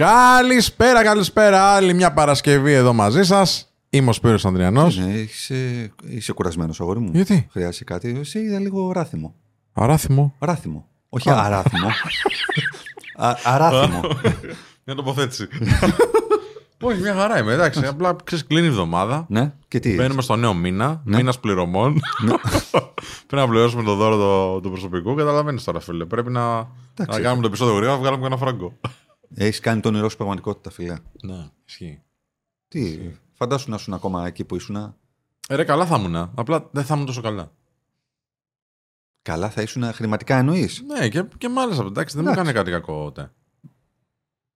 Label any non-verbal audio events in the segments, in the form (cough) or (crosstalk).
Καλησπέρα, καλησπέρα. Άλλη μια Παρασκευή εδώ μαζί σας. Είμαι ο Σπύρος Ανδριανός. Ναι, είσαι, είσαι κουρασμένος, αγόρι μου. Γιατί; Χρειάζεται κάτι. Εσύ είδα λίγο ράθιμο. Αράθιμο. Ράθιμο. Όχι αράθιμο. Α, αράθιμο. Μια τοποθέτηση. (laughs) Όχι, μια χαρά είμαι. Εντάξει, απλά ξέρεις, κλείνει η εβδομάδα. ναι, και τι. Μπαίνουμε στο νέο μήνα, μήνας πληρωμών. (laughs) Πρέπει να πληρώσουμε το δώρο του το προσωπικού. Καταλαβαίνεις τώρα, φίλε. Πρέπει να, να κάνουμε το επεισόδιο γρήγορα, να βγάλουμε και ένα φράγκο. Έχεις κάνει τον όνειρό σου πραγματικότητα, φιλέ. Ναι, ισχύει. Τι, φαντάσου να ήσουν ακόμα εκεί που ήσουν. Ε, ρε, καλά θα ήμουν. Απλά δεν θα ήμουν τόσο καλά. Καλά θα ήσουν χρηματικά εννοείς; Ναι, και, και μάλιστα. Εντάξει, δεν μου Εντάξει. έκανε κάτι κακό τότε.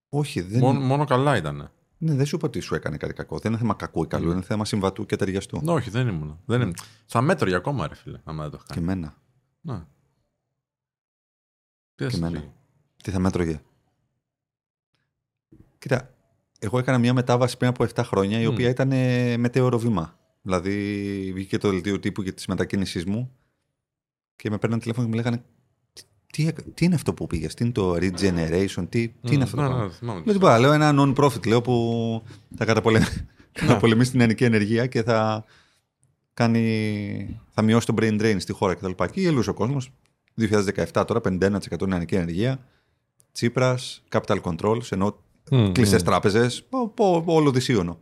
Όχι, δεν, Μόνο, μόνο καλά ήταν. ναι, δεν σου είπα ότι σου έκανε κάτι κακό. Δεν είναι θέμα κακού ή καλού, είναι θέμα συμβατού και ταιριαστού. Ναι, όχι, δεν ήμουν. Δεν ήμουν. Θα μέτρωγε ακόμα, ρε φίλε, άμα δεν το είχα Και κάνει. εμένα. Ναι. Τι θα Και σε εμένα. φύγει. Τι θα μέτρωγε; Κοίτα, εγώ έκανα μια μετάβαση πριν από 7 χρόνια η Μμ. οποία ήταν ε, μετέωρο βήμα. Δηλαδή βγήκε το δελτίο τύπου για της μετακίνησής μου και με παίρναν τηλέφωνο και μου λέγανε τι, έκα- τι είναι αυτό που πήγες, τι είναι το regeneration, τι, τι είναι αυτό το Ναι, πράγμα; ναι, θυμάμαι. Λέω τίποτα, λέω ένα non-profit λέω που θα καταπολεμήσει, καταπολεμήσει την ενική ενεργεία και θα, κάνει, θα μειώσει το brain drain στη χώρα κτλ. Και γελούσε ο κόσμος. 2017 τώρα 51% είναι ενική ενεργεία. Τσίπρας, capital controls, ενώ Μμ, κλειστές μμ. τράπεζες, όλο δυσίωνο.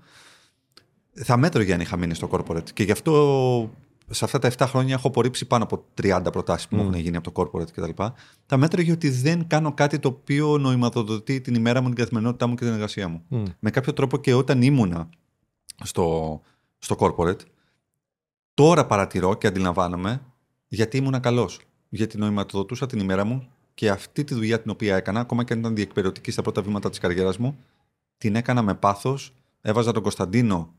Θα μέτρωγε αν είχα μείνει στο corporate. Και γι' αυτό σε αυτά τα 7 χρόνια έχω απορρίψει πάνω από 30 προτάσεις που μου έχουν γίνει από το corporate κτλ. Τα μέτρωγε ότι δεν κάνω κάτι το οποίο νοηματοδοτεί την ημέρα μου, την καθημερινότητά μου και την εργασία μου. Μμ. Με κάποιο τρόπο και όταν ήμουνα στο, στο corporate, τώρα παρατηρώ και αντιλαμβάνομαι γιατί ήμουνα καλός. Γιατί νοηματοδοτούσα την ημέρα μου και αυτή τη δουλειά την οποία έκανα, ακόμα και αν ήταν διεκπαιρεωτική στα πρώτα βήματα της καριέρας μου, την έκανα με πάθος. Έβαζα τον Κωνσταντίνο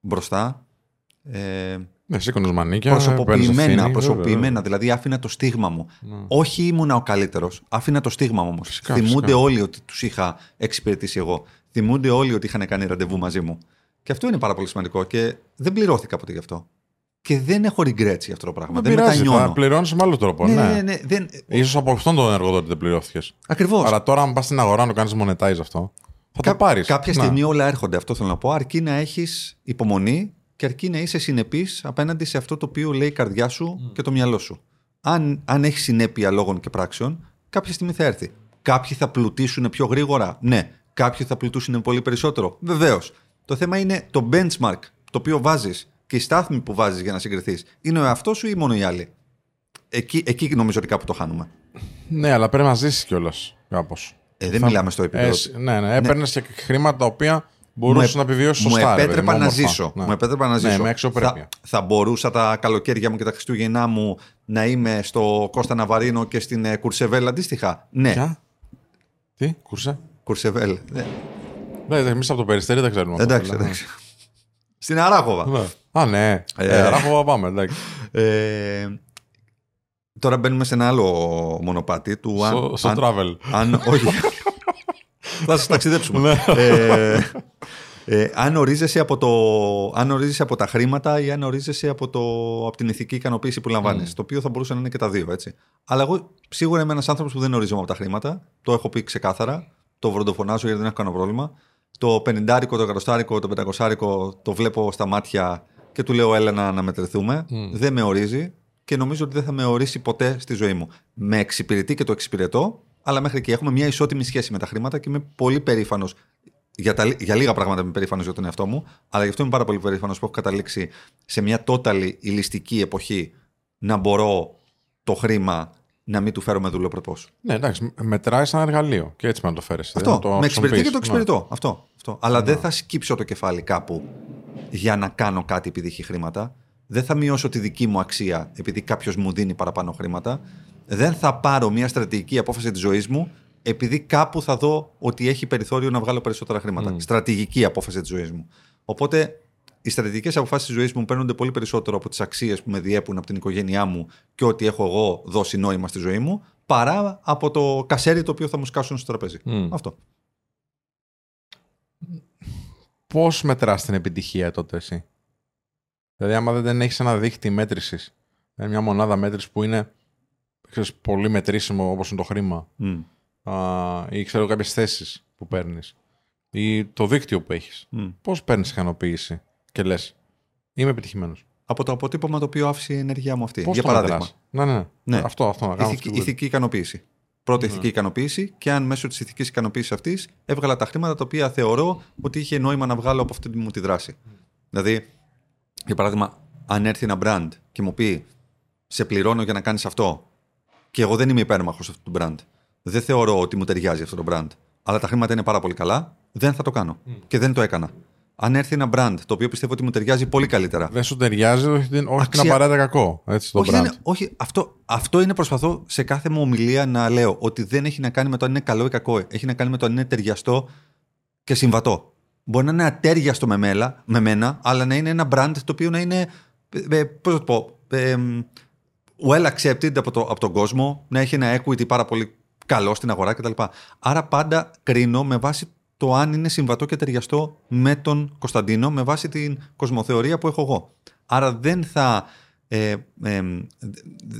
μπροστά. Ε, Ναι, σήκωνες μανίκια. παίρνεις προσωποποιημένα, ευθύνη, προσωποποιημένα. βέβαια. Δηλαδή άφηνα το στίγμα μου. Ναι. Όχι ήμουνα ο καλύτερος. Άφηνα το στίγμα μου όμως. Φυσικά, Θυμούνται φυσικά. όλοι ότι τους είχα εξυπηρετήσει εγώ. Θυμούνται όλοι ότι είχαν κάνει ραντεβού μαζί μου. Και αυτό είναι πάρα πολύ σημαντικό και δεν πληρώθηκα ποτέ γι' αυτό. Και δεν έχω regrets για αυτό το πράγμα. Δεν Δεν, πειράζει, θα μετανιώνω. πληρώνεις με άλλο τρόπο. Ναι, Ναι, ναι, ναι. Δεν... Ίσως από αυτόν τον εργοδότη δεν πληρώθηκες. Ακριβώς. Αλλά τώρα, αν πας στην αγορά να το κάνεις monetize αυτό, θα το πάρεις. Κάποια στιγμή όλα έρχονται, αυτό θέλω να πω. Αρκεί να έχεις υπομονή και αρκεί να είσαι συνεπής απέναντι σε αυτό το οποίο λέει η καρδιά σου και το μυαλό σου. Αν, αν έχεις συνέπεια λόγων και πράξεων, κάποια στιγμή θα έρθει. Κάποιοι θα πλουτίσουν πιο γρήγορα. Ναι. Κάποιοι θα πλουτίσουν πολύ περισσότερο. Βεβαίως. Το θέμα είναι το benchmark το οποίο βάζεις και η στάθμη που βάζεις για να συγκριθείς. Είναι ο εαυτός σου ή μόνο οι άλλοι; Εκεί, εκεί νομίζω ότι κάπου το χάνουμε. Ναι, αλλά πρέπει να ζήσεις κιόλας κάπως. Ε, δεν μιλάμε στο επίπεδο. ναι, ναι, έπαιρνες και χρήματα τα οποία μπορούσες να επιβιώσεις σωστά. Μου ρε παιδί επέτρεπα μου, να όμορφα. ζήσω. Ναι. Μου επέτρεπα να Ναι, ζήσω. με αξιοπρέπεια. Θα, θα μπορούσα τα καλοκαίρια μου και τα Χριστούγεννά μου να είμαι στο Κώστα Ναβαρίνο και στην ε, Κουρσεβέλ αντίστοιχα; Ναι, Ποια; Τι, κούρσε. Κουρσεβέλ. Ναι. Ναι, εμείς από το περιστέρι δεν ξέρουμε. αυτό, Εντάξει, ναι. εντάξει. Στην Αράχοβα. Ναι. Α, ναι. Ε. Ε, Ράχοβα πάμε, εντάξει. Ε, τώρα μπαίνουμε σε ένα άλλο μονοπάτι του αν, Στο- Στο αν, travel. αν (laughs) όχι. θα σας ταξιδέψουμε. Ναι. ε, ε, αν, ορίζεσαι από το, αν ορίζεσαι από τα χρήματα ή αν ορίζεσαι από, το, από την ηθική ικανοποίηση που λαμβάνεις. Το οποίο θα μπορούσε να είναι και τα δύο, έτσι. Αλλά εγώ σίγουρα είμαι ένας άνθρωπος που δεν ορίζομαι από τα χρήματα. Το έχω πει ξεκάθαρα. Το βροντοφωνάζω γιατί δεν έχω κανένα πρόβλημα. Το 50, το 100, το 500 το βλέπω στα μάτια και του λέω έλα να, να μετρηθούμε. Δεν με ορίζει και νομίζω ότι δεν θα με ορίσει ποτέ στη ζωή μου. Με εξυπηρετεί και το εξυπηρετώ, αλλά μέχρι εκεί έχουμε μια ισότιμη σχέση με τα χρήματα και είμαι πολύ περήφανος. Για, τα, για λίγα πράγματα είμαι περήφανος για τον εαυτό μου, αλλά γι' αυτό είμαι πάρα πολύ περήφανος που έχω καταλήξει σε μια totally ηλιστική εποχή να μπορώ το χρήμα να μην του φέρω με δουλοπρεπώ. Ναι, εντάξει, μετράει σαν εργαλείο και έτσι με να το φέρει. Αυτό. με εξυπηρετεί και το εξυπηρετώ. Ναι. Αυτό. αυτό. Αλλά δεν θα σκύψω το κεφάλι κάπου για να κάνω κάτι επειδή έχει χρήματα. Δεν θα μειώσω τη δική μου αξία επειδή κάποιος μου δίνει παραπάνω χρήματα. Δεν θα πάρω μια στρατηγική απόφαση της ζωής μου επειδή κάπου θα δω ότι έχει περιθώριο να βγάλω περισσότερα χρήματα. Στρατηγική απόφαση της ζωής μου. Οπότε οι στρατηγικές αποφάσεις της ζωής μου παίρνονται πολύ περισσότερο από τις αξίες που με διέπουν από την οικογένειά μου και ότι έχω εγώ δώσει νόημα στη ζωή μου, παρά από το κασέρι το οποίο θα μου σκάσουν στο τραπέζι. Μμ. Αυτό. Πώς μετράς την επιτυχία τότε εσύ; Δηλαδή, άμα δεν έχεις ένα δίχτυ μέτρησης, μια μονάδα μέτρησης που είναι ξέρεις, πολύ μετρήσιμο όπως είναι το χρήμα, Μμ. α, ή ξέρω κάποιες θέσεις που παίρνεις. ή το δίκτυο που έχεις. Μμ. Πώς παίρνεις ικανοποίηση; Και λες, Είμαι επιτυχημένος. Από το αποτύπωμα το οποίο άφησε η ενέργειά μου αυτή. Πώς Για το παράδειγμα. μετράς; Ναι, ναι, ναι. Ναι. Αυτό, αυτό να κάνω. Ηθική, αυτή την ηθική ικανοποίηση. Πρώτη ηθική ικανοποίηση και αν μέσω της ηθικής ικανοποίησης αυτής έβγαλα τα χρήματα τα οποία θεωρώ ότι είχε νόημα να βγάλω από αυτή μου τη δράση. Δηλαδή, για παράδειγμα, αν έρθει ένα brand και μου πει Σε πληρώνω για να κάνεις αυτό, και εγώ δεν είμαι υπέρμαχος αυτού του brand, δεν θεωρώ ότι μου ταιριάζει αυτό το brand, αλλά τα χρήματα είναι πάρα πολύ καλά, δεν θα το κάνω. Και δεν το έκανα. Αν έρθει ένα brand το οποίο πιστεύω ότι μου ταιριάζει πολύ καλύτερα, Δεν σου ταιριάζει, όχι, την- όχι την Αξία- απαραίτητα κακό. Έτσι, το όχι, brand. δεν είναι- όχι αυτό, αυτό είναι προσπαθώ σε κάθε μου ομιλία να λέω ότι δεν έχει να κάνει με το αν είναι καλό ή κακό. Έχει να κάνει με το αν είναι ταιριαστό και συμβατό. Μπορεί να είναι ατέριαστο με, μέλα, με μένα, αλλά να είναι ένα brand το οποίο να είναι. Ε, πώς να το πω. ε, well accepted από, το, από τον κόσμο, να έχει ένα equity πάρα πολύ καλό στην αγορά κτλ. Άρα πάντα κρίνω με βάση το αν είναι συμβατό και ταιριαστό με τον Κωνσταντίνο, με βάση την κοσμοθεωρία που έχω εγώ. Άρα δεν θα, ε, ε,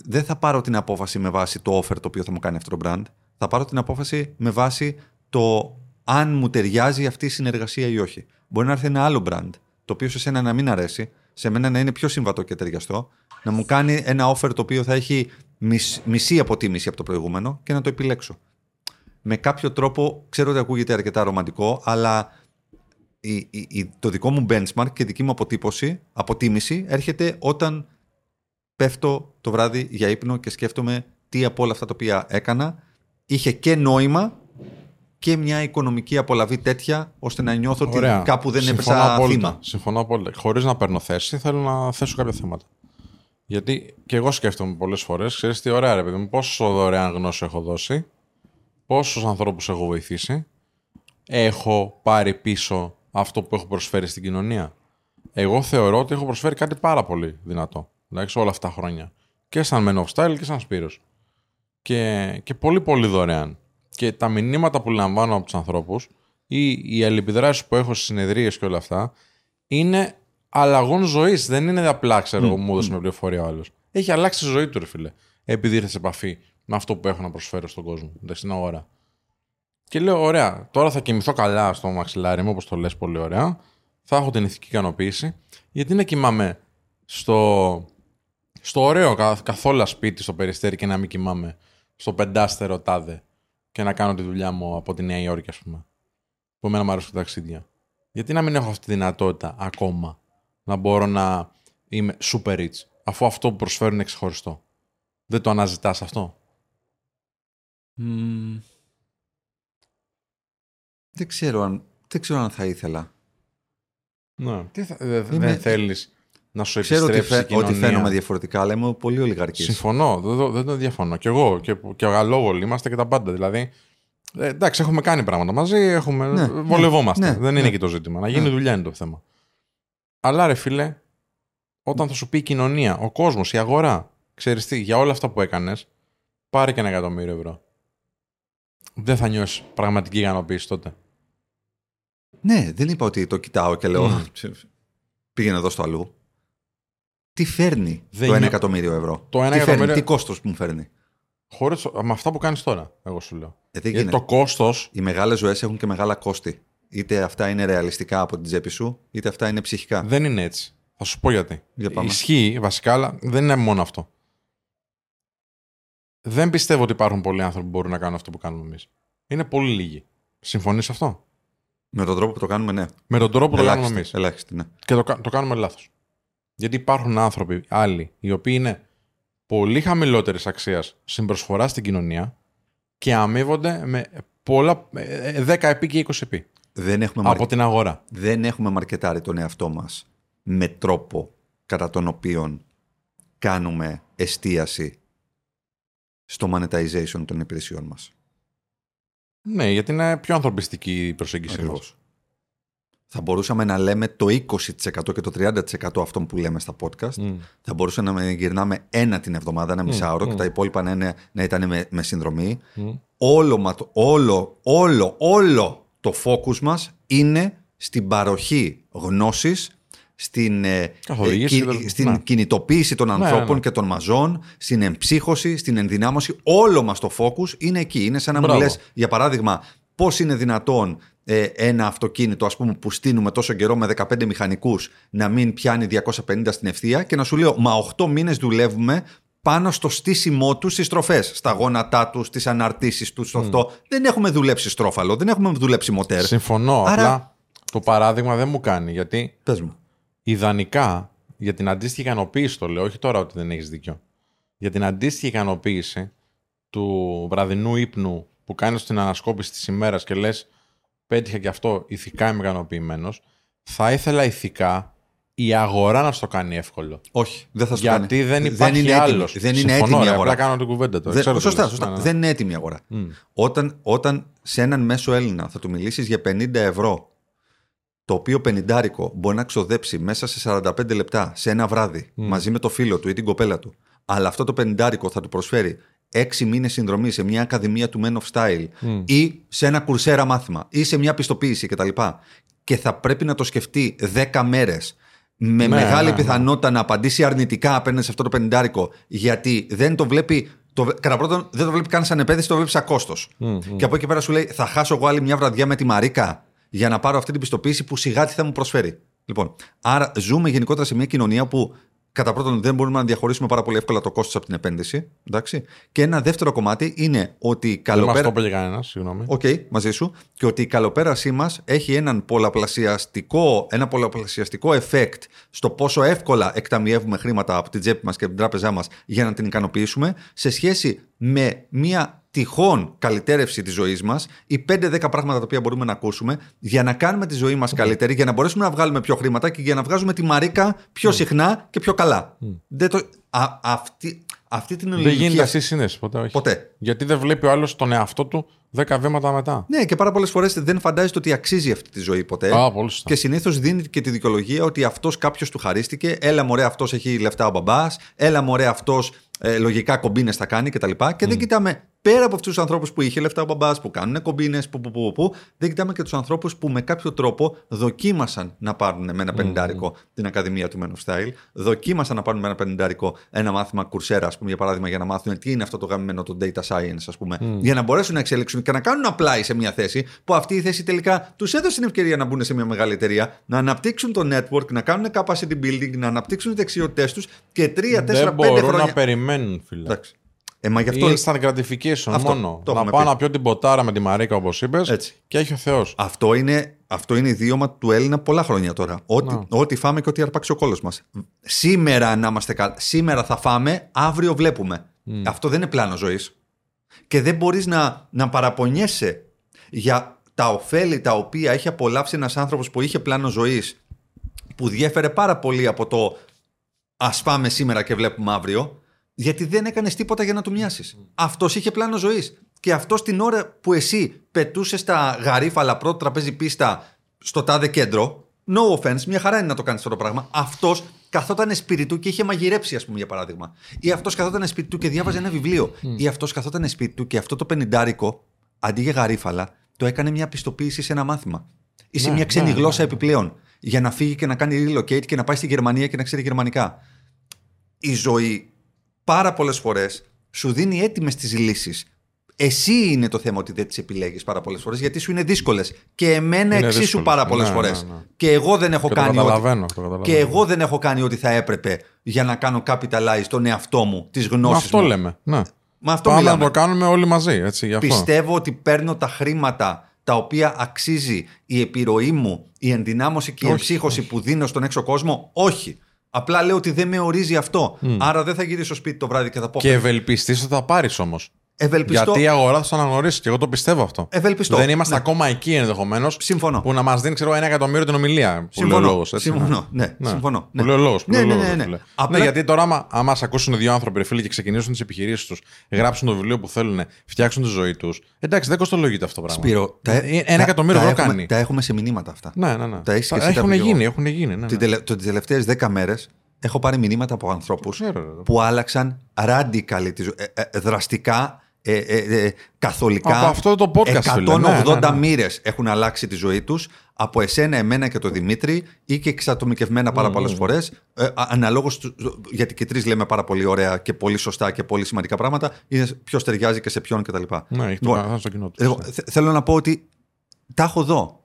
δεν θα πάρω την απόφαση με βάση το offer το οποίο θα μου κάνει αυτό το brand. Θα πάρω την απόφαση με βάση το αν μου ταιριάζει αυτή η συνεργασία ή όχι. Μπορεί να έρθει ένα άλλο brand, το οποίο σε σένα να μην αρέσει, σε μένα να είναι πιο συμβατό και ταιριαστό, να μου κάνει ένα offer το οποίο θα έχει μισ- μισή αποτίμηση από το προηγούμενο και να το επιλέξω. Με κάποιο τρόπο, ξέρω ότι ακούγεται αρκετά ρομαντικό, αλλά η, η- η- το δικό μου benchmark και δική μου αποτύπωση, αποτίμηση έρχεται όταν πέφτω το βράδυ για ύπνο και σκέφτομαι τι από όλα αυτά τα οποία έκανα είχε και νόημα και μια οικονομική απολαβή τέτοια ώστε να νιώθω ότι Ωραία. κάπου δεν Συμφωνώ έπεσα απόλυτα. θύμα. Συμφωνώ απόλυτα. Χωρίς να παίρνω θέση, θέλω να θέσω κάποια θέματα. Γιατί και εγώ σκέφτομαι πολλές φορές, ξέρεις τι ωραία, ρε παιδί μου, πόσο δωρεάν γνώση έχω δώσει, πόσους ανθρώπους έχω βοηθήσει, έχω πάρει πίσω αυτό που έχω προσφέρει στην κοινωνία. Εγώ θεωρώ ότι έχω προσφέρει κάτι πάρα πολύ δυνατό. Εντάξει, όλα αυτά τα χρόνια. Και σαν Men of Style και σαν Σπύρος. Και, και πολύ πολύ δωρεάν. Και τα μηνύματα που λαμβάνω από τους ανθρώπους ή οι αλληλεπιδράσεις που έχω στις συνεδρίες και όλα αυτά είναι αλλαγών ζωής. Δεν είναι απλά, ξέρω εγώ, μου έδωσε μια πληροφορία ο άλλος. Έχει αλλάξει τη ζωή του, ρε φίλε. Επειδή ήρθε σε επαφή με αυτό που έχω να προσφέρω στον κόσμο, εντάξει, στην αγορά. Και λέω, ωραία, τώρα θα κοιμηθώ καλά στο μαξιλάρι μου, όπως το λες πολύ ωραία. Θα έχω την ηθική ικανοποίηση. Γιατί να κοιμάμαι στο, στο ωραίο καθ- καθόλου σπίτι στο περιστέρι και να μην κοιμάμαι στο πεντάστερο τάδε και να κάνω τη δουλειά μου από τη Νέα Υόρκη, ας πούμε. Που εμένα μου αρέσουν τα ταξίδια. Γιατί να μην έχω αυτή τη δυνατότητα ακόμα να μπορώ να είμαι super rich, αφού αυτό που προσφέρω είναι ξεχωριστό. Δεν το αναζητάς αυτό; Μμμ. Δεν ξέρω αν, δεν ξέρω αν θα ήθελα. Ναι. Τι θα, δε- Είμαι- Δεν θέλεις να σου Ξέρω ότι, επιστρέψει φαι- η κοινωνία. ότι φαίνομαι διαφορετικά, αλλά είμαι πολύ ολιγαρκής. Συμφωνώ, δεν το, δεν το διαφωνώ. Και εγώ και, και ο Γαλλόγολοι είμαστε και τα πάντα. Δηλαδή, ε, εντάξει, έχουμε κάνει πράγματα μαζί, έχουμε, Ναι, βολευόμαστε. ναι, δεν ναι. είναι εκεί το ζήτημα. Να γίνει Ναι. δουλειά είναι το θέμα. Αλλά ρε φίλε, όταν θα σου πει η κοινωνία, ο κόσμος, η αγορά, ξέρεις τι, για όλα αυτά που έκανες, πάρε και ένα εκατομμύριο ευρώ. Δεν θα νιώσεις πραγματική ικανοποίηση τότε. Ναι, δεν είπα ότι το κοιτάω και λέω Μμ. πήγαινε εδώ στο αλλού. Τι φέρνει Δεν το 1 νιώ- εκατομμύριο ευρώ; Το ένα τι φέρνει, εκατομμύριο- τι κόστος μου φέρνει; Χωρίς, με αυτά που κάνεις τώρα, εγώ σου λέω. Ε, δεν Γιατί γίνεται. το κόστο. Οι μεγάλες ζωές έχουν και μεγάλα κόστη. Είτε αυτά είναι ρεαλιστικά από την τσέπη σου, είτε αυτά είναι ψυχικά. Δεν είναι έτσι. Θα σου πω γιατί. Για πάμε. Ισχύει βασικά, αλλά δεν είναι μόνο αυτό. Δεν πιστεύω ότι υπάρχουν πολλοί άνθρωποι που μπορούν να κάνουν αυτό που κάνουμε εμείς. Είναι πολύ λίγοι. Συμφωνείς σε αυτό; Με τον τρόπο που το κάνουμε, ναι. Με τον τρόπο που το κάνουμε εμείς. Ελάχιστη, ελάχιστη, ναι. Και το, κα- το κάνουμε λάθος. Γιατί υπάρχουν άνθρωποι άλλοι οι οποίοι είναι πολύ χαμηλότερης αξίας στην προσφορά στην κοινωνία και αμείβονται με πολλά, ε, ε, 10 επί και 20 επί Δεν έχουμε, από μαρ... την αγορά. δεν έχουμε μαρκετάρει τον εαυτό μας με τρόπο κατά τον οποίο κάνουμε εστίαση στο monetization των υπηρεσιών μας. Ναι, γιατί είναι πιο ανθρωπιστική η προσέγγιση μας. Ακριβώς. Θα μπορούσαμε να λέμε το 20% και το 30% αυτών που λέμε στα podcast. Μμ. Θα μπορούσαμε να γυρνάμε ένα την εβδομάδα, ένα μισάωρο μμ. και τα υπόλοιπα να, είναι, να ήταν με, με συνδρομή. Μμ. Όλο, μα το- όλο, όλο, όλο το focus μας είναι στην παροχή γνώσης, στην, ε, Καθοδήγηση, ε, δηλαδή. στην Ναι. κινητοποίηση των ανθρώπων ναι, ναι. και των μαζών, στην εμψύχωση, στην ενδυνάμωση. Όλο μας το focus είναι εκεί. Είναι σαν να μου Μπράβο. λες, για παράδειγμα, πώς είναι δυνατόν ε, ένα αυτοκίνητο ας πούμε, που στείλουμε τόσο καιρό με 15 μηχανικούς να μην πιάνει 250 στην ευθεία και να σου λέω μα 8 μήνες δουλεύουμε πάνω στο στήσιμό τους στις στροφές. Στα γόνατά τους, στις αναρτήσεις τους, στο αυτό. Δεν έχουμε δουλέψει στρόφαλο, δεν έχουμε δουλέψει μοτέρ. Συμφωνώ. Άρα- Απλά το παράδειγμα δεν μου κάνει. Γιατί Πες μου. Ιδανικά για την αντίστοιχη ικανοποίηση το λέω, όχι τώρα ότι δεν έχεις δίκιο. Για την αντίστοιχη ικανοποίηση του βραδινού ύπνου που κάνεις την ανασκόπηση της ημέρας και λες: Πέτυχα και αυτό, ηθικά είμαι ικανοποιημένος. Θα ήθελα ηθικά η αγορά να στο κάνει εύκολο. Όχι, δεν θα σου Γιατί κάνει. δεν υπάρχει είναι έτοιμη, άλλος. Δεν είναι έτοιμη η αγορά. Απλά κάνω την κουβέντα τώρα. Δεν- Ξέρω τι σωστά, λες. σωστά. Ναι, ναι, ναι. Δεν είναι έτοιμη η αγορά. Μμ. Όταν, όταν σε έναν μέσο Έλληνα θα του μιλήσεις για 50 ευρώ, το οποίο πενιντάρικο μπορεί να ξοδέψει μέσα σε 45 λεπτά σε ένα βράδυ μαζί με το φίλο του ή την κοπέλα του, αλλά αυτό το πενιντάρικο θα του προσφέρει 6 μήνες συνδρομή σε μια ακαδημία του Men of Style ή σε ένα κουρσέρα μάθημα ή σε μια πιστοποίηση κτλ. Και θα πρέπει να το σκεφτεί 10 μέρες με Ναι, μεγάλη ναι, ναι. πιθανότητα να απαντήσει αρνητικά απέναντι σε αυτό το πενιντάρικο, γιατί δεν το βλέπει. Το, κατά πρώτον, δεν το βλέπει καν σαν επένδυση, το βλέπει σαν κόστος. Και από εκεί πέρα σου λέει, θα χάσω εγώ άλλη μια βραδιά με τη Μαρίκα; Για να πάρω αυτή την πιστοποίηση που σιγά τι θα μου προσφέρει. Λοιπόν, άρα ζούμε γενικότερα σε μια κοινωνία που κατά πρώτον δεν μπορούμε να διαχωρίσουμε πάρα πολύ εύκολα το κόστος από την επένδυση. Εντάξει. Και ένα δεύτερο κομμάτι είναι ότι η Δεν μας το καλοπέρα. είπε κανένας, συγγνώμη. Οκ, μαζί σου. Και ότι η καλοπέρασή μας έχει έναν πολλαπλασιαστικό, ένα πολλαπλασιαστικό effect στο πόσο εύκολα εκταμιεύουμε χρήματα από την τσέπη μας και από την τράπεζά μας για να την ικανοποιήσουμε, σε σχέση με μια τυχόν καλυτέρευση της ζωής μας ή 5-10 πράγματα τα οποία μπορούμε να ακούσουμε για να κάνουμε τη ζωή μας καλύτερη, για να μπορέσουμε να βγάλουμε πιο χρήματα και για να βγάζουμε τη μαρίκα πιο συχνά και πιο καλά. Δεν το... Α, αυτή, αυτή την Δεν γίνεται ελληνική αυτή η σύνδεση ποτέ. Όχι. Ποτέ. Γιατί δεν βλέπει ο άλλος τον εαυτό του 10 βήματα μετά. Ναι, και πάρα πολλές φορές δεν φαντάζεται ότι αξίζει αυτή τη ζωή ποτέ. Α, πολύ σωστά. Και συνήθως δίνει και τη δικαιολογία ότι αυτός κάποιος του χαρίστηκε. Έλα, μωρέ, αυτός έχει λεφτά ο μπαμπάς. Έλα, μωρέ, αυτός ε, λογικά κομπίνες θα κάνει κτλ. Και, και δεν κοιτάμε πέρα από αυτούς τους ανθρώπους που είχε λεφτά ο μπαμπάς, που κάνουν κομπίνες, που, που, που, που, δεν κοιτάμε και τους ανθρώπους που με κάποιο τρόπο δοκίμασαν να πάρουν με ένα πενιντάρικο την Ακαδημία του Men of Style. Δοκίμασαν να πάρουν με ένα πενιντάρικο ένα μάθημα κουρσέρα, ας πούμε, για παράδειγμα, για να μάθουν τι είναι αυτό το γαμμένο το data science, ας πούμε, για να μπορέσουν να εξελίξουν και να κάνουν apply σε μια θέση που αυτή η θέση τελικά τους έδωσε την ευκαιρία να μπουν σε μια μεγάλη εταιρεία, να αναπτύξουν το network, να κάνουν capacity building, να αναπτύξουν τι δεξιότητέ τους και 3, 4, 5 δεν μπορούν χρόνια. να περιμένουν, φίλε. Εντάξει. Ε, μα γι' αυτό... Instant gratification Αυτό, μόνο. το να έχουμε πάω πει. να πιω την ποτάρα με τη Μαρίκα, όπως είπες, Έτσι. και έχει ο Θεός. Αυτό είναι, αυτό είναι ιδίωμα του Έλληνα πολλά χρόνια τώρα. Ό,τι, Να. ό,τι φάμε και ό,τι αρπάξει ο κόλος μας. Σήμερα να είμαστε καλά. Σήμερα θα φάμε, αύριο βλέπουμε. Αυτό δεν είναι πλάνο ζωής. Και δεν μπορείς να, να παραπονιέσαι για τα ωφέλη τα οποία έχει απολαύσει ένας άνθρωπος που είχε πλάνο ζωής που διέφερε πάρα πολύ από το ας πάμε σήμερα και βλέπουμε αύριο, γιατί δεν έκανες τίποτα για να του μοιάσεις. Αυτός είχε πλάνο ζωής. Και αυτός την ώρα που εσύ πετούσες τα γαρίφαλα πρώτο τραπέζι πίστα στο τάδε κέντρο, no offense, μια χαρά είναι να το κάνεις αυτό το πράγμα. Αυτός καθόταν σπίτι του και είχε μαγειρέψει, ας πούμε, για παράδειγμα. Ή αυτός καθόταν σπίτι του και διάβαζε ένα βιβλίο. Ή αυτός καθόταν σπίτι του και αυτό το πενιντάρικο, αντί για γαρίφαλα, το έκανε μια πιστοποίηση σε ένα μάθημα. Ή σε Ναι, μια ξένη ναι, γλώσσα ναι. επιπλέον. Για να φύγει και να κάνει relocate και να πάει στη Γερμανία και να ξέρει γερμανικά. Η ζωή πάρα πολλές φορές σου δίνει έτοιμες τις λύσεις. Εσύ είναι το θέμα ότι δεν τις επιλέγεις πάρα πολλές φορές γιατί σου είναι δύσκολες. Και εμένα Είναι εξίσου δύσκολες. πάρα πολλές Ναι, φορές. ναι, ναι. Και εγώ δεν έχω Και το κάνει ό,τι. καταλαβαίνω, το καταλαβαίνω. Και εγώ δεν έχω κάνει ό,τι θα έπρεπε για να κάνω capitalize τον εαυτό μου, τις Μα γνώσεις αυτό μου. λέμε. Ναι. Μα αυτό Πάμε μιλάμε. να το κάνουμε όλοι μαζί. Έτσι, γι' αυτό. Πιστεύω ότι παίρνω τα χρήματα τα οποία αξίζει η επιρροή μου, η ενδυνάμωση και η Όχι, εμψύχωση που δίνω στον έξω κόσμο. Όχι. Απλά λέω ότι δεν με ορίζει αυτό. Άρα δεν θα γυρίσω σπίτι το βράδυ και θα πω. Και ευελπιστείς ότι θα πάρεις όμως. Ευελπιστώ. Γιατί η αγορά θα σου αναγνωρίσει και εγώ το πιστεύω αυτό. Ευελπιστώ. Δεν είμαστε Ναι. ακόμα εκεί ενδεχομένως. Συμφωνώ. Που να μας δίνει ξέρω, ένα εκατομμύριο την ομιλία. Που Συμφωνώ. λέει ο λόγος, έτσι, Συμφωνώ. Ναι, Ναι. συμφωνώ. Που Ναι. λέει ο λόγος, που Ναι, λέει ο ναι, λόγος, ναι, ναι. φίλε. Απλά- Ναι, γιατί τώρα, άμα, άμα σε ακούσουν δύο άνθρωποι, ρε φίλε, και ξεκινήσουν τις επιχειρήσεις τους, γράψουν το βιβλίο που θέλουν, φτιάξουν τη ζωή τους. Εντάξει, δεν κοστολογείται αυτό το πράγμα. Σπύρο, τα- Ε, Ένα τα- εκατομμύριο τα ευρώ έχουμε- κάνει. Τα έχουμε σε μηνύματα αυτά. Ναι, ναι, ναι. Τα έχεις και εσύ, τα έχουν έχω και γίνει, εγώ. έχουν γίνει. Ναι, ναι. Την τελε... Τις τελευταίες 10 μέρες έχω πάρει μηνύματα από ανθρώπους ξέρω, ρε. που άλλαξαν radical τη ζωή. Ε, ε, δραστικά, ε, ε, ε, καθολικά. Από αυτό το podcast, 180 φίλε. Ναι, ναι, ναι. μοίρες έχουν αλλάξει τη ζωή τους από εσένα, εμένα και τον Δημήτρη ή και εξατομικευμένα πάρα πολλές φορές. Ε, Αναλόγως, γιατί και τρεις λέμε πάρα πολύ ωραία και πολύ σωστά και πολύ σημαντικά πράγματα, είναι ποιος ταιριάζει και σε ποιον κτλ. Ναι, έχει το Λοιπόν, καθένα στο κοινό του. εγώ θε- θέλω να πω ότι τα έχω εδώ.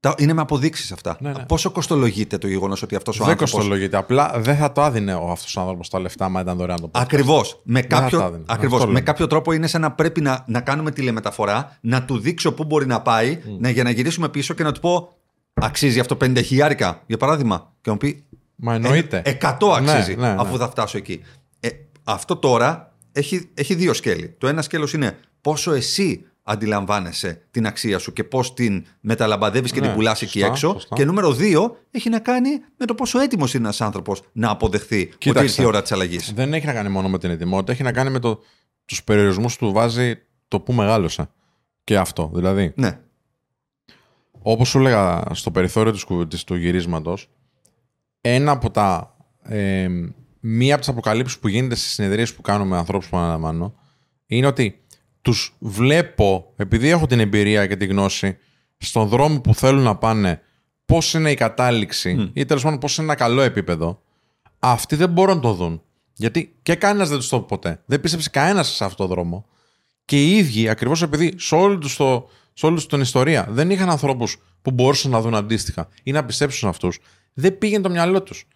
Τα- Είναι με αποδείξεις αυτά. Ναι, ναι. Πόσο κοστολογείται το γεγονός ότι αυτός ο Δεν άνθρωπο. κοστολογείται. Απλά δεν θα το άδεινε ο αυτός ο άνθρωπος τα λεφτά, μα ήταν δωρεάν το podcast. Ακριβώς. Με, θα τα κάποιο, έδινε. ακριβώς. Αυτό με λέω. κάποιο τρόπο είναι σαν να πρέπει να, να κάνουμε τηλεμεταφορά, να του δείξω πού μπορεί να πάει, Mm. να, για να γυρίσουμε πίσω και να του πω Αξίζει αυτό 50 χιλιάρικα, για παράδειγμα. Και να μου πει Μα εννοείται. «Ε, 100 αξίζει Ναι, ναι, ναι. αφού θα φτάσω εκεί. Ε, αυτό τώρα έχει, έχει δύο σκέλη. Το ένα σκέλος είναι πόσο εσύ αντιλαμβάνεσαι την αξία σου και πώς την μεταλαμπαδεύεις και Ναι, την πουλάς εκεί σωστά, έξω. σωστά. Και νούμερο δύο έχει να κάνει με το πόσο έτοιμος είναι ένας άνθρωπος να αποδεχθεί ότι Κοίταξε. ήρθε η ώρα της αλλαγής. Δεν έχει να κάνει μόνο με την ετοιμότητα, έχει να κάνει με το, τους περιορισμούς που του βάζει το που μεγάλωσε. Και αυτό. Δηλαδή, Ναι. όπως σου έλεγα στο περιθώριο της, κου- της, του γυρίσματος, ένα από τα... Ε, μία από τις αποκαλύψεις που γίνεται στις συνεδρίες που κάνουμε με ανθρώπους που αναλαμβάνω, είναι ότι τους βλέπω, επειδή έχω την εμπειρία και τη γνώση, στον δρόμο που θέλουν να πάνε, πώς είναι η κατάληξη ή τέλος πάντων πώς είναι ένα καλό επίπεδο, αυτοί δεν μπορούν να το δουν. Γιατί και κανένας δεν τους το είπε ποτέ. Δεν πίστεψε κανένας σε αυτόν τον δρόμο. Και οι ίδιοι, ακριβώς επειδή σε όλη τους το, σε όλη τους την ιστορία δεν είχαν ανθρώπους που μπορούσαν να δουν αντίστοιχα ή να πιστέψουν αυτούς, δεν πήγαινε το μυαλό τους.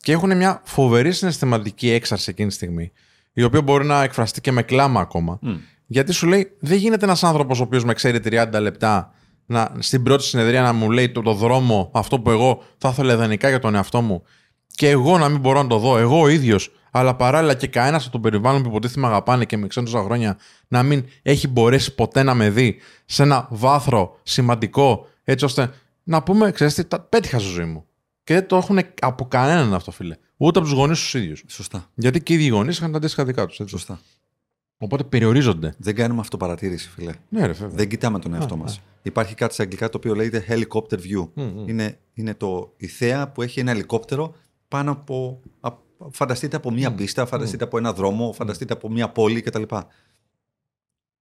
Και έχουν μια φοβερή συναισθηματική έξαρση εκείνη τη στιγμή, η οποία μπορεί να εκφραστεί και με κλάμα ακόμα. Γιατί σου λέει, δεν γίνεται ένας άνθρωπος ο οποίος με ξέρει 30 λεπτά να, στην πρώτη συνεδρία να μου λέει το, το δρόμο, αυτό που εγώ θα ήθελα ιδανικά για τον εαυτό μου, και εγώ να μην μπορώ να το δω, εγώ ο ίδιος, αλλά παράλληλα και κανένας από τον περιβάλλον που υποτίθεται με αγαπάνε και με ξέρουν τόσα χρόνια, να μην έχει μπορέσει ποτέ να με δει σε ένα βάθρο σημαντικό, έτσι ώστε να πούμε, ξέρεις τι, τα πέτυχα στη ζωή μου. Και δεν το έχουν από κανέναν αυτό, φίλε. Ούτε από τους γονείς τους ίδιους. Σωστά. Γιατί και οι ίδιοι γονείς είχαν τα αντίστοιχα δικά τους. Σωστά. Οπότε περιορίζονται. Δεν κάνουμε αυτοπαρατήρηση, φίλε. Ναι, ρε, βέβαια. Δεν κοιτάμε τον εαυτό μας. Υπάρχει κάτι στα αγγλικά το οποίο λέγεται helicopter view. Είναι, είναι το, η θέα που έχει ένα ελικόπτερο πάνω από. α- φανταστείτε από μία πίστα, φανταστείτε από ένα δρόμο, φανταστείτε από μία πόλη κτλ.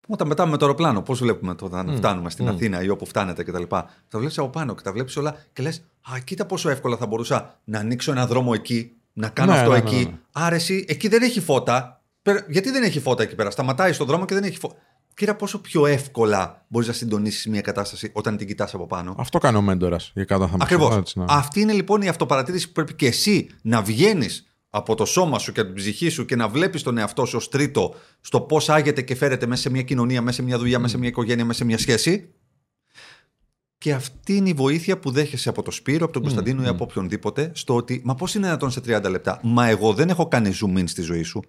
Όταν πετάμε με το αεροπλάνο, πώς βλέπουμε το, όταν φτάνουμε στην Αθήνα ή όπου φτάνετε κτλ. Τα βλέπεις από πάνω και τα βλέπεις όλα και λες: Α, κοίτα πόσο εύκολα θα μπορούσα να ανοίξω ένα δρόμο εκεί, να κάνω Ναι, αυτό ναι, ναι, εκεί. ναι. Άρα εσύ, εκεί δεν έχει φώτα. Πέρα- Γιατί δεν έχει φώτα εκεί πέρα; Σταματάει στον δρόμο και δεν έχει φώτα. Κοίτα πόσο πιο εύκολα μπορείς να συντονίσεις μια κατάσταση όταν την κοιτάς από πάνω. Αυτό κάνει ο μέντορας για κάθε θέμα. Ακριβώς. Έτσι, ναι. Αυτή είναι λοιπόν η αυτοπαρατήρηση που πρέπει και εσύ να βγαίνεις από το σώμα σου και από την ψυχή σου και να βλέπεις τον εαυτό σου ως τρίτο στο πώς άγεται και φέρεται μέσα σε μια κοινωνία, μέσα σε μια δουλειά, μέσα σε μια οικογένεια, μέσα σε μια σχέση. Και αυτή είναι η βοήθεια που δέχεσαι από τον Σπύρο, από τον Κωνσταντίνο ή από οποιονδήποτε, στο ότι Μα πώς είναι δυνατόν σε 30 λεπτά; Μα εγώ δεν έχω κάνει zoom in στη ζωή σου.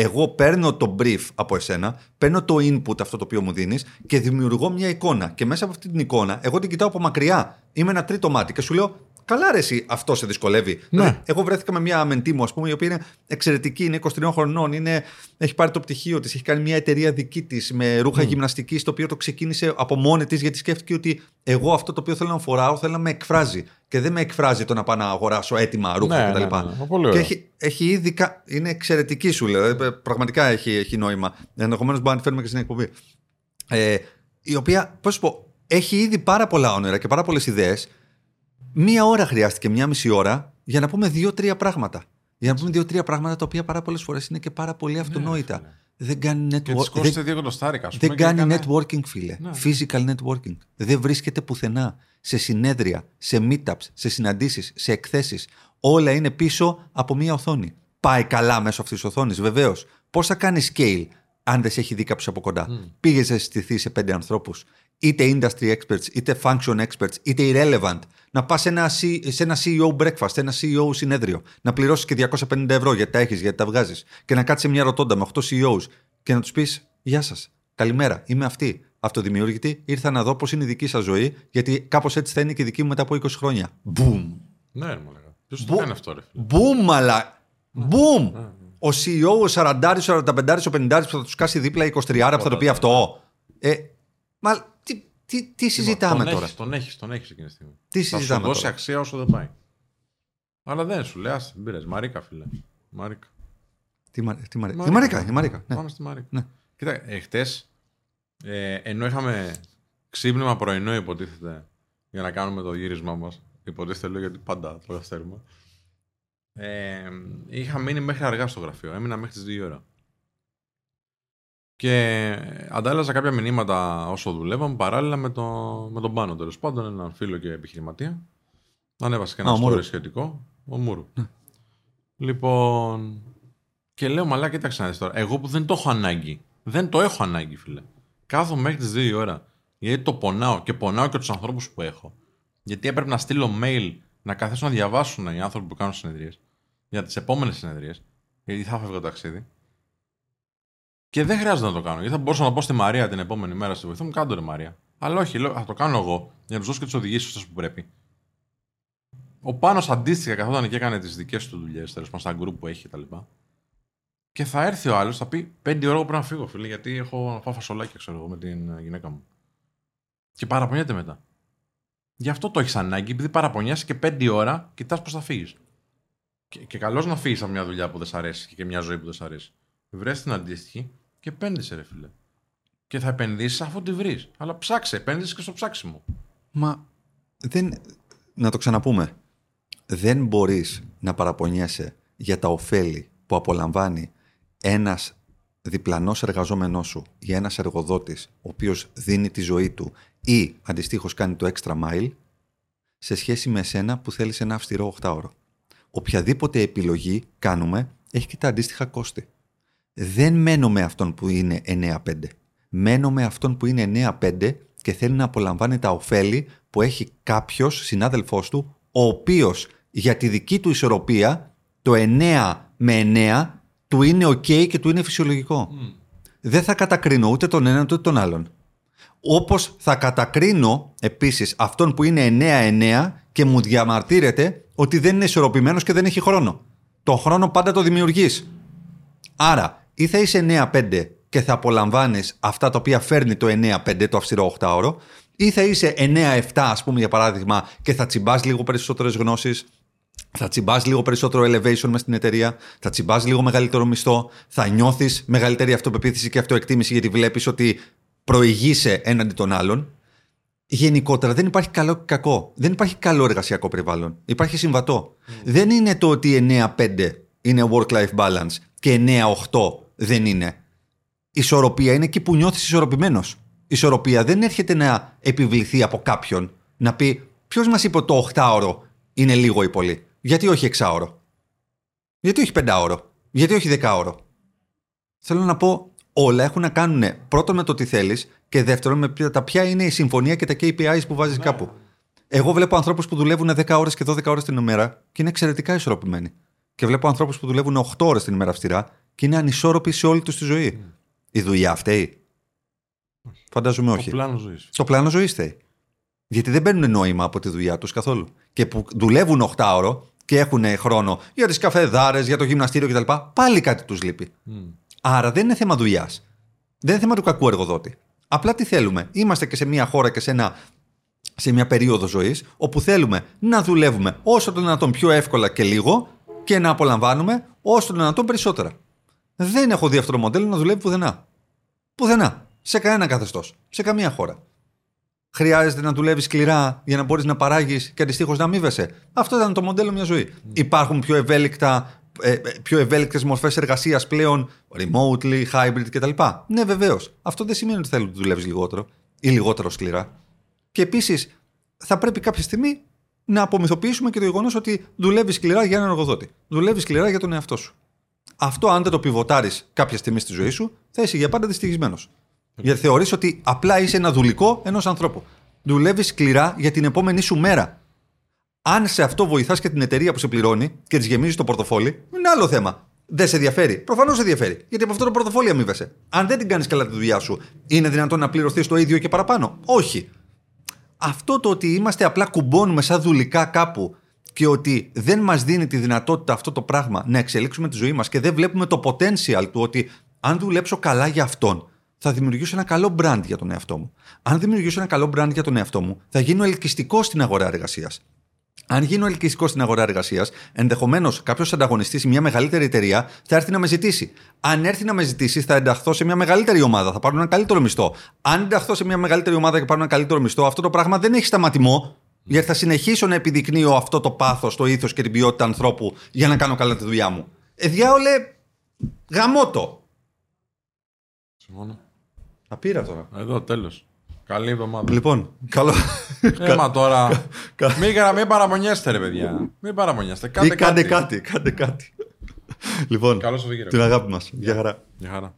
Εγώ παίρνω το brief από εσένα, παίρνω το input αυτό το οποίο μου δίνεις και δημιουργώ μια εικόνα. Και μέσα από αυτή την εικόνα, εγώ την κοιτάω από μακριά. Είμαι ένα τρίτο μάτι και σου λέω, Καλά, ρε, εσύ, αυτό σε δυσκολεύει. Δηλαδή, εγώ βρέθηκα με μια μεντή μου, ας πούμε, η οποία είναι εξαιρετική, είναι 23 χρονών, είναι, έχει πάρει το πτυχίο της, έχει κάνει μια εταιρεία δική της με ρούχα γυμναστική, το οποίο το ξεκίνησε από μόνη της, γιατί σκέφτηκε ότι εγώ αυτό το οποίο θέλω να φοράω θέλω να με εκφράζει. Και δεν με εκφράζει το να πάω να αγοράσω έτοιμα ρούχα Ναι, κτλ. ναι, ναι, ναι. Πολύ Και ωραίο. έχει, έχει ήδη. κα- Είναι εξαιρετική σου λέω. Ε, Πραγματικά έχει, έχει νόημα. Ενδεχομένως μπορεί να τη φέρουμε και στην εκπομπή. Ε, η οποία, πώς σου πω, έχει ήδη πάρα πολλά όνειρα και πάρα πολλές ιδέες. Μία ώρα χρειάστηκε, μία μισή ώρα, για να πούμε δύο-τρία πράγματα. Για να πούμε δύο-τρία πράγματα τα οποία πάρα πολλές φορές είναι και πάρα πολύ αυτονόητα. δεν κάνει Ναι, Και τη network. κόστησε δύο εκατοστάρικα. ας πούμε, Δεν και κάνει έκανε- networking, φίλε. Ναι. Physical networking. Δεν βρίσκεται πουθενά. Σε συνέδρια, σε meetups, σε συναντήσεις, σε εκθέσεις. Όλα είναι πίσω από μία οθόνη. Πάει καλά μέσω αυτής της οθόνης, βεβαίως. Πώς θα κάνεις scale αν δεν σε έχει δει κάποιος από κοντά. Mm. Πήγες να συστηθείς σε πέντε ανθρώπους, είτε industry experts, είτε function experts, είτε irrelevant, να πας σε, ένα C- σε ένα CEO breakfast, σε ένα CEO συνέδριο, να πληρώσεις και 250 ευρώ γιατί τα έχεις, γιατί τα βγάζεις, και να κάτσεις σε μια ρωτώντα με 8 CEOs και να τους πεις: Γεια σας, καλημέρα, είμαι αυτή. Αυτοδημιούργητη, ήρθα να δω πώς είναι η δική σας ζωή, γιατί κάπως έτσι θα είναι και η δική μου μετά από 20 χρόνια. Μπουμ! Ναι, ρε, μου λέγα. Ποιος το Μπου- κάνει αυτό, ρε. φίλε; Μπουμ, αλλά. Μπουμ! Ο CEO, ο 40, ο 45, ο 50 που θα τους κάσει δίπλα η 23 που θα το πει αυτό. Ε, μα τι, τι, τι συζητάμε τον τώρα; Έχεις, τον έχεις, τον έχεις εκείνη τη στιγμή. Τι Θα σου συζητάμε δώσει τώρα; αξία όσο δεν πάει. Αλλά δεν σου λέει, άσε, δεν πειράζει. Μαρίκα, φίλε. Μαρίκα. Τι, μα, τι Μαρίκα. Η Μαρίκα, η Μαρίκα. Ναι. Πάμε στη Μαρίκα. Ναι. Κοίτα, εχθέ, ε, ενώ είχαμε ξύπνημα πρωινό, υποτίθεται, για να κάνουμε το γύρισμά μας. Υποτίθεται, λέω γιατί πάντα το καθυστερούμε. Ε, είχα μείνει μέχρι αργά στο γραφείο. Έμεινα μέχρι τις 2 ώρα. Και αντάλλαζα κάποια μηνύματα όσο δουλεύαμε παράλληλα με, το, με τον Πάνο τέλος πάντων, έναν φίλο και επιχειρηματία. Ανέβασε και ένα story σχετικό. Ο Μούρου. Ναι. Λοιπόν. Και λέω, μαλά, κοίταξε να δεις τώρα. Εγώ που δεν το έχω ανάγκη. Δεν το έχω ανάγκη, φίλε. Κάθομαι μέχρι τις 2 η ώρα. Γιατί το πονάω και πονάω και τους ανθρώπους που έχω. Γιατί έπρεπε να στείλω mail να καθίσουν να διαβάσουν οι άνθρωποι που κάνουν συνεδρίες για τις επόμενες συνεδρίες. Γιατί θα φεύγω το ταξίδι. Και δεν χρειάζεται να το κάνω. Γιατί θα μπορούσα να πω στη Μαρία την επόμενη μέρα στη βοηθό μου, κάτω ρε Μαρία. Αλλά όχι, λέω, θα το κάνω εγώ για να τους δώσω και τις οδηγήσεις που πρέπει. Ο Πάνος αντίστοιχα καθόταν και έκανε τις δικές του δουλειές, τέλος πάντων στα γκρουπ που έχει κτλ. Και θα έρθει ο άλλος, θα πει πέντε ώρα πρέπει να φύγω, φίλε, γιατί έχω να φάω φασολάκια, ξέρω εγώ, με την γυναίκα μου. Και παραπονιέται μετά. Γι' αυτό το έχεις ανάγκη, επειδή παραπονιάσαι και πέντε ώρα κοιτάς πώς θα φύγεις. Και, και καλώς να φύγεις από μια δουλειά που δεν σ' αρέσει και μια ζωή που δεν σ' αρέσει. Βρες την αντίστοιχη και επένδυσε, ρε φίλε. Και θα επενδύσεις αφού τη βρεις. Αλλά ψάξε, επένδυσε και στο ψάξιμο. Μα δεν. Να το ξαναπούμε. Δεν μπορείς να παραπονιέσαι για τα ωφέλη που απολαμβάνει ένας διπλανός εργαζόμενός σου ή ένας εργοδότης, ο οποίος δίνει τη ζωή του ή αντιστοίχως κάνει το extra mile, σε σχέση με εσένα που θέλεις ένα αυστηρό 8ωρο. Οποιαδήποτε επιλογή κάνουμε έχει και τα αντίστοιχα κόστη. Δεν μένω με αυτόν που είναι 9-5. Μένω με αυτόν που είναι 9-5 και θέλει να απολαμβάνει τα ωφέλη που έχει κάποιος συνάδελφός του, ο οποίος για τη δική του ισορροπία το 9 με 9 του είναι ok και του είναι φυσιολογικό. Δεν θα κατακρίνω ούτε τον έναν ούτε τον άλλον. Όπως θα κατακρίνω επίσης αυτόν που είναι 9-9 και μου διαμαρτύρεται ότι δεν είναι ισορροπημένος και δεν έχει χρόνο. Το χρόνο πάντα το δημιουργείς. Άρα, ή θα είσαι 9-5 και θα απολαμβάνεις αυτά τα οποία φέρνει το 9-5, το αυστηρό 8ωρο, ή θα είσαι 9-7, ας πούμε για παράδειγμα, και θα τσιμπάς λίγο περισσότερες γνώσεις, θα τσιμπάς λίγο περισσότερο elevation μες στην εταιρεία, θα τσιμπάς λίγο μεγαλύτερο μισθό, θα νιώθεις μεγαλύτερη αυτοπεποίθηση και αυτοεκτίμηση γιατί βλέπεις ότι προηγείσαι έναντι των άλλων. Γενικότερα δεν υπάρχει καλό και κακό. Δεν υπάρχει καλό εργασιακό περιβάλλον. Υπάρχει συμβατό. Mm. Δεν είναι το ότι 9-5 είναι work-life balance και 9-8 δεν είναι. Η ισορροπία είναι εκεί που νιώθεις ισορροπημένος. Η ισορροπία δεν έρχεται να επιβληθεί από κάποιον να πει Ποιος μας είπε το 8ωρο είναι λίγο ή πολύ; Γιατί όχι 6ωρο. Γιατί όχι 5ωρο. Γιατί όχι 10ωρο. Θέλω να πω όλα έχουν να κάνουν πρώτον με το τι θέλεις και δεύτερον με τα ποια είναι η συμφωνία και τα KPIs που βάζεις ναι. κάπου. Εγώ βλέπω ανθρώπους που δουλεύουν 10 ώρες και 12 ώρες την ημέρα και είναι εξαιρετικά ισορροπημένοι. Και βλέπω ανθρώπους που δουλεύουν 8 ώρες την ημέρα αυστηρά και είναι ανισόρροποι σε όλη τους τη ζωή. Mm. Η δουλειά φταίει; Φαντάζομαι όχι. Το πλάνο ζωής. Το πλάνο ζωής φταίει. Γιατί δεν παίρνουν νόημα από τη δουλειά τους καθόλου. Και που δουλεύουν 8 ώρο και έχουν χρόνο για τις καφεδάρες, για το γυμναστήριο κτλ. Πάλι κάτι τους λείπει. Mm. Άρα δεν είναι θέμα δουλειάς. Δεν είναι θέμα του κακού εργοδότη. Απλά τι θέλουμε. Είμαστε και σε μια χώρα και σε, ένα, σε μια περίοδο ζωής όπου θέλουμε να δουλεύουμε όσο το δυνατόν πιο εύκολα και λίγο και να απολαμβάνουμε όσο το δυνατόν περισσότερα. Δεν έχω δει αυτό το μοντέλο να δουλεύει πουθενά. Πουθενά. Σε κανένα καθεστώς. Σε καμία χώρα. Χρειάζεται να δουλεύεις σκληρά για να μπορείς να παράγεις και αντιστοίχως να αμείβεσαι. Αυτό ήταν το μοντέλο μια ζωή. Mm. Υπάρχουν πιο ευέλικτα ε, ε, πιο ευέλικτες μορφές εργασίας πλέον, remotely, hybrid κτλ. Ναι, βεβαίως. Αυτό δεν σημαίνει ότι θέλει να δουλεύεις λιγότερο ή λιγότερο σκληρά. Και επίσης, θα πρέπει κάποια στιγμή να απομυθοποιήσουμε και το γεγονός ότι δουλεύεις σκληρά για έναν εργοδότη. Δουλεύεις σκληρά για τον εαυτό σου. Αυτό, αν δεν το πιβοτάρεις κάποια στιγμή στη ζωή σου, θα είσαι για πάντα δυστυχισμένος. Γιατί θεωρείς ότι απλά είσαι ένα δουλικό ενός ανθρώπου. Δουλεύεις σκληρά για την επόμενη σου μέρα. Αν σε αυτό βοηθάς και την εταιρεία που σε πληρώνει και της γεμίζεις το πορτοφόλι, είναι άλλο θέμα. Δεν σε ενδιαφέρει. Προφανώς σε ενδιαφέρει. Γιατί από αυτό το πορτοφόλι αμείβεσαι. Αν δεν την κάνεις καλά τη δουλειά σου, είναι δυνατόν να πληρωθείς το ίδιο και παραπάνω; Όχι. Αυτό το ότι είμαστε απλά κουμπώνουμε σαν δουλικά κάπου και ότι δεν μας δίνει τη δυνατότητα αυτό το πράγμα να εξελίξουμε τη ζωή μας και δεν βλέπουμε το potential του ότι αν δουλέψω καλά για αυτόν, θα δημιουργήσω ένα καλό brand για τον εαυτό μου. Αν δημιουργήσω ένα καλό brand για τον εαυτό μου, θα γίνω ελκυστικό στην αγορά εργασίας. Αν γίνω ελκυστικό στην αγορά εργασίας, ενδεχομένως κάποιος ανταγωνιστής σε μια μεγαλύτερη εταιρεία θα έρθει να με ζητήσει. Αν έρθει να με ζητήσει, θα ενταχθώ σε μια μεγαλύτερη ομάδα, θα πάρω ένα καλύτερο μισθό. Αν ενταχθώ σε μια μεγαλύτερη ομάδα και πάρω ένα καλύτερο μισθό, αυτό το πράγμα δεν έχει σταματημό, γιατί θα συνεχίσω να επιδεικνύω αυτό το πάθος, το ήθος και την ποιότητα ανθρώπου για να κάνω καλά τη δουλειά μου. Ε, διάολε, γαμώτο. Συμφωνώ. Τα πήρα τώρα. Εδώ, τέλος. Καλή εβδομάδα. Λοιπόν, καλό. Έμα τώρα. (laughs) κα- μην, κα- μην παραπονιέστε, ρε παιδιά. Μην παραπονιέστε. Ή Κάντε κάντε κάτι. κάτι, κάντε κάτι. Λοιπόν, Καλό Σαββατοκύριακο. την αγάπη μας. Γεια χαρά. Γεια χαρά.